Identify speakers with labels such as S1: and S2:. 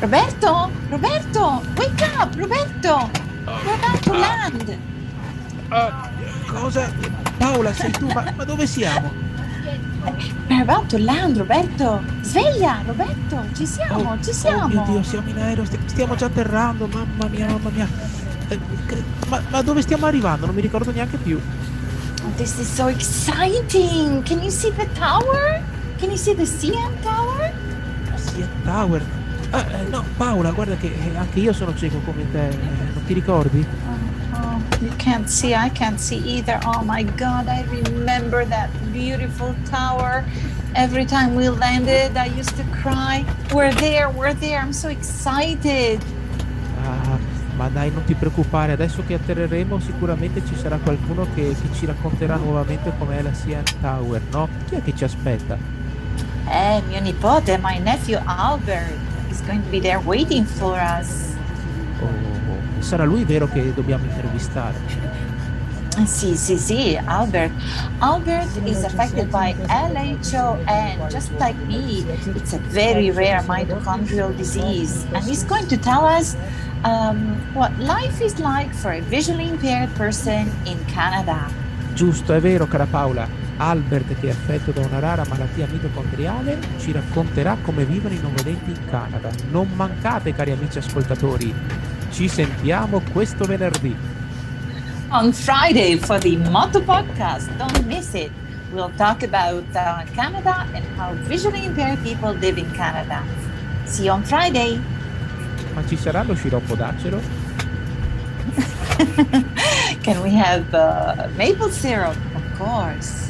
S1: Roberto? Roberto? Wake up, Roberto! We're about to land!
S2: Ah, cosa? Paola, sei tu? Ma, ma dove siamo?
S1: We're about to land, Roberto! Sveglia, Roberto! Ci siamo,
S2: Oh,
S1: ci
S2: Oh
S1: siamo!
S2: mio Dio, siamo in aereo, sti- stiamo già atterrando, mamma mia, mamma mia. Eh, Ma, ma dove stiamo arrivando? Non mi ricordo neanche più.
S1: This is so exciting! Can you see the tower? Can you see the CN Tower?
S2: Sia Tower. Ah, eh, no, Paola, guarda che eh, anche io sono cieco come te, eh, non ti ricordi?
S1: Oh, oh, you can't see, I can't see either. Oh my god, I remember that beautiful tower. Every time we landed, I used to cry. We're there, we're there. I'm so excited.
S2: Ah, ma dai, non ti preoccupare, adesso che atterreremo sicuramente ci sarà qualcuno che, che ci racconterà nuovamente com'è la CN Tower, no? Chi è che ci aspetta?
S1: Eh, mio nipote, my nephew Albert is going to be there waiting for us.
S2: Oh, sarà lui vero che dobbiamo intervistare?
S1: Sì, sì, sì, Albert. Albert is affected by LHO and just like me, it's a very rare mitochondrial disease. And he's going to tell us um, what life is like for a visually impaired person in Canada.
S2: Giusto, è vero, cara Paola. Albert, che è affetto da una rara malattia mitocondriale, ci racconterà come vivono i non vedenti in Canada. Non mancate, cari amici ascoltatori. Ci sentiamo questo venerdì.
S1: On Friday for the Moto Podcast, don't miss it. We'll talk about uh, Canada and how visually impaired people live in Canada. See you on Friday.
S2: Ma ci sarà lo sciroppo d'acero?
S1: Can we have uh, maple syrup? Of course.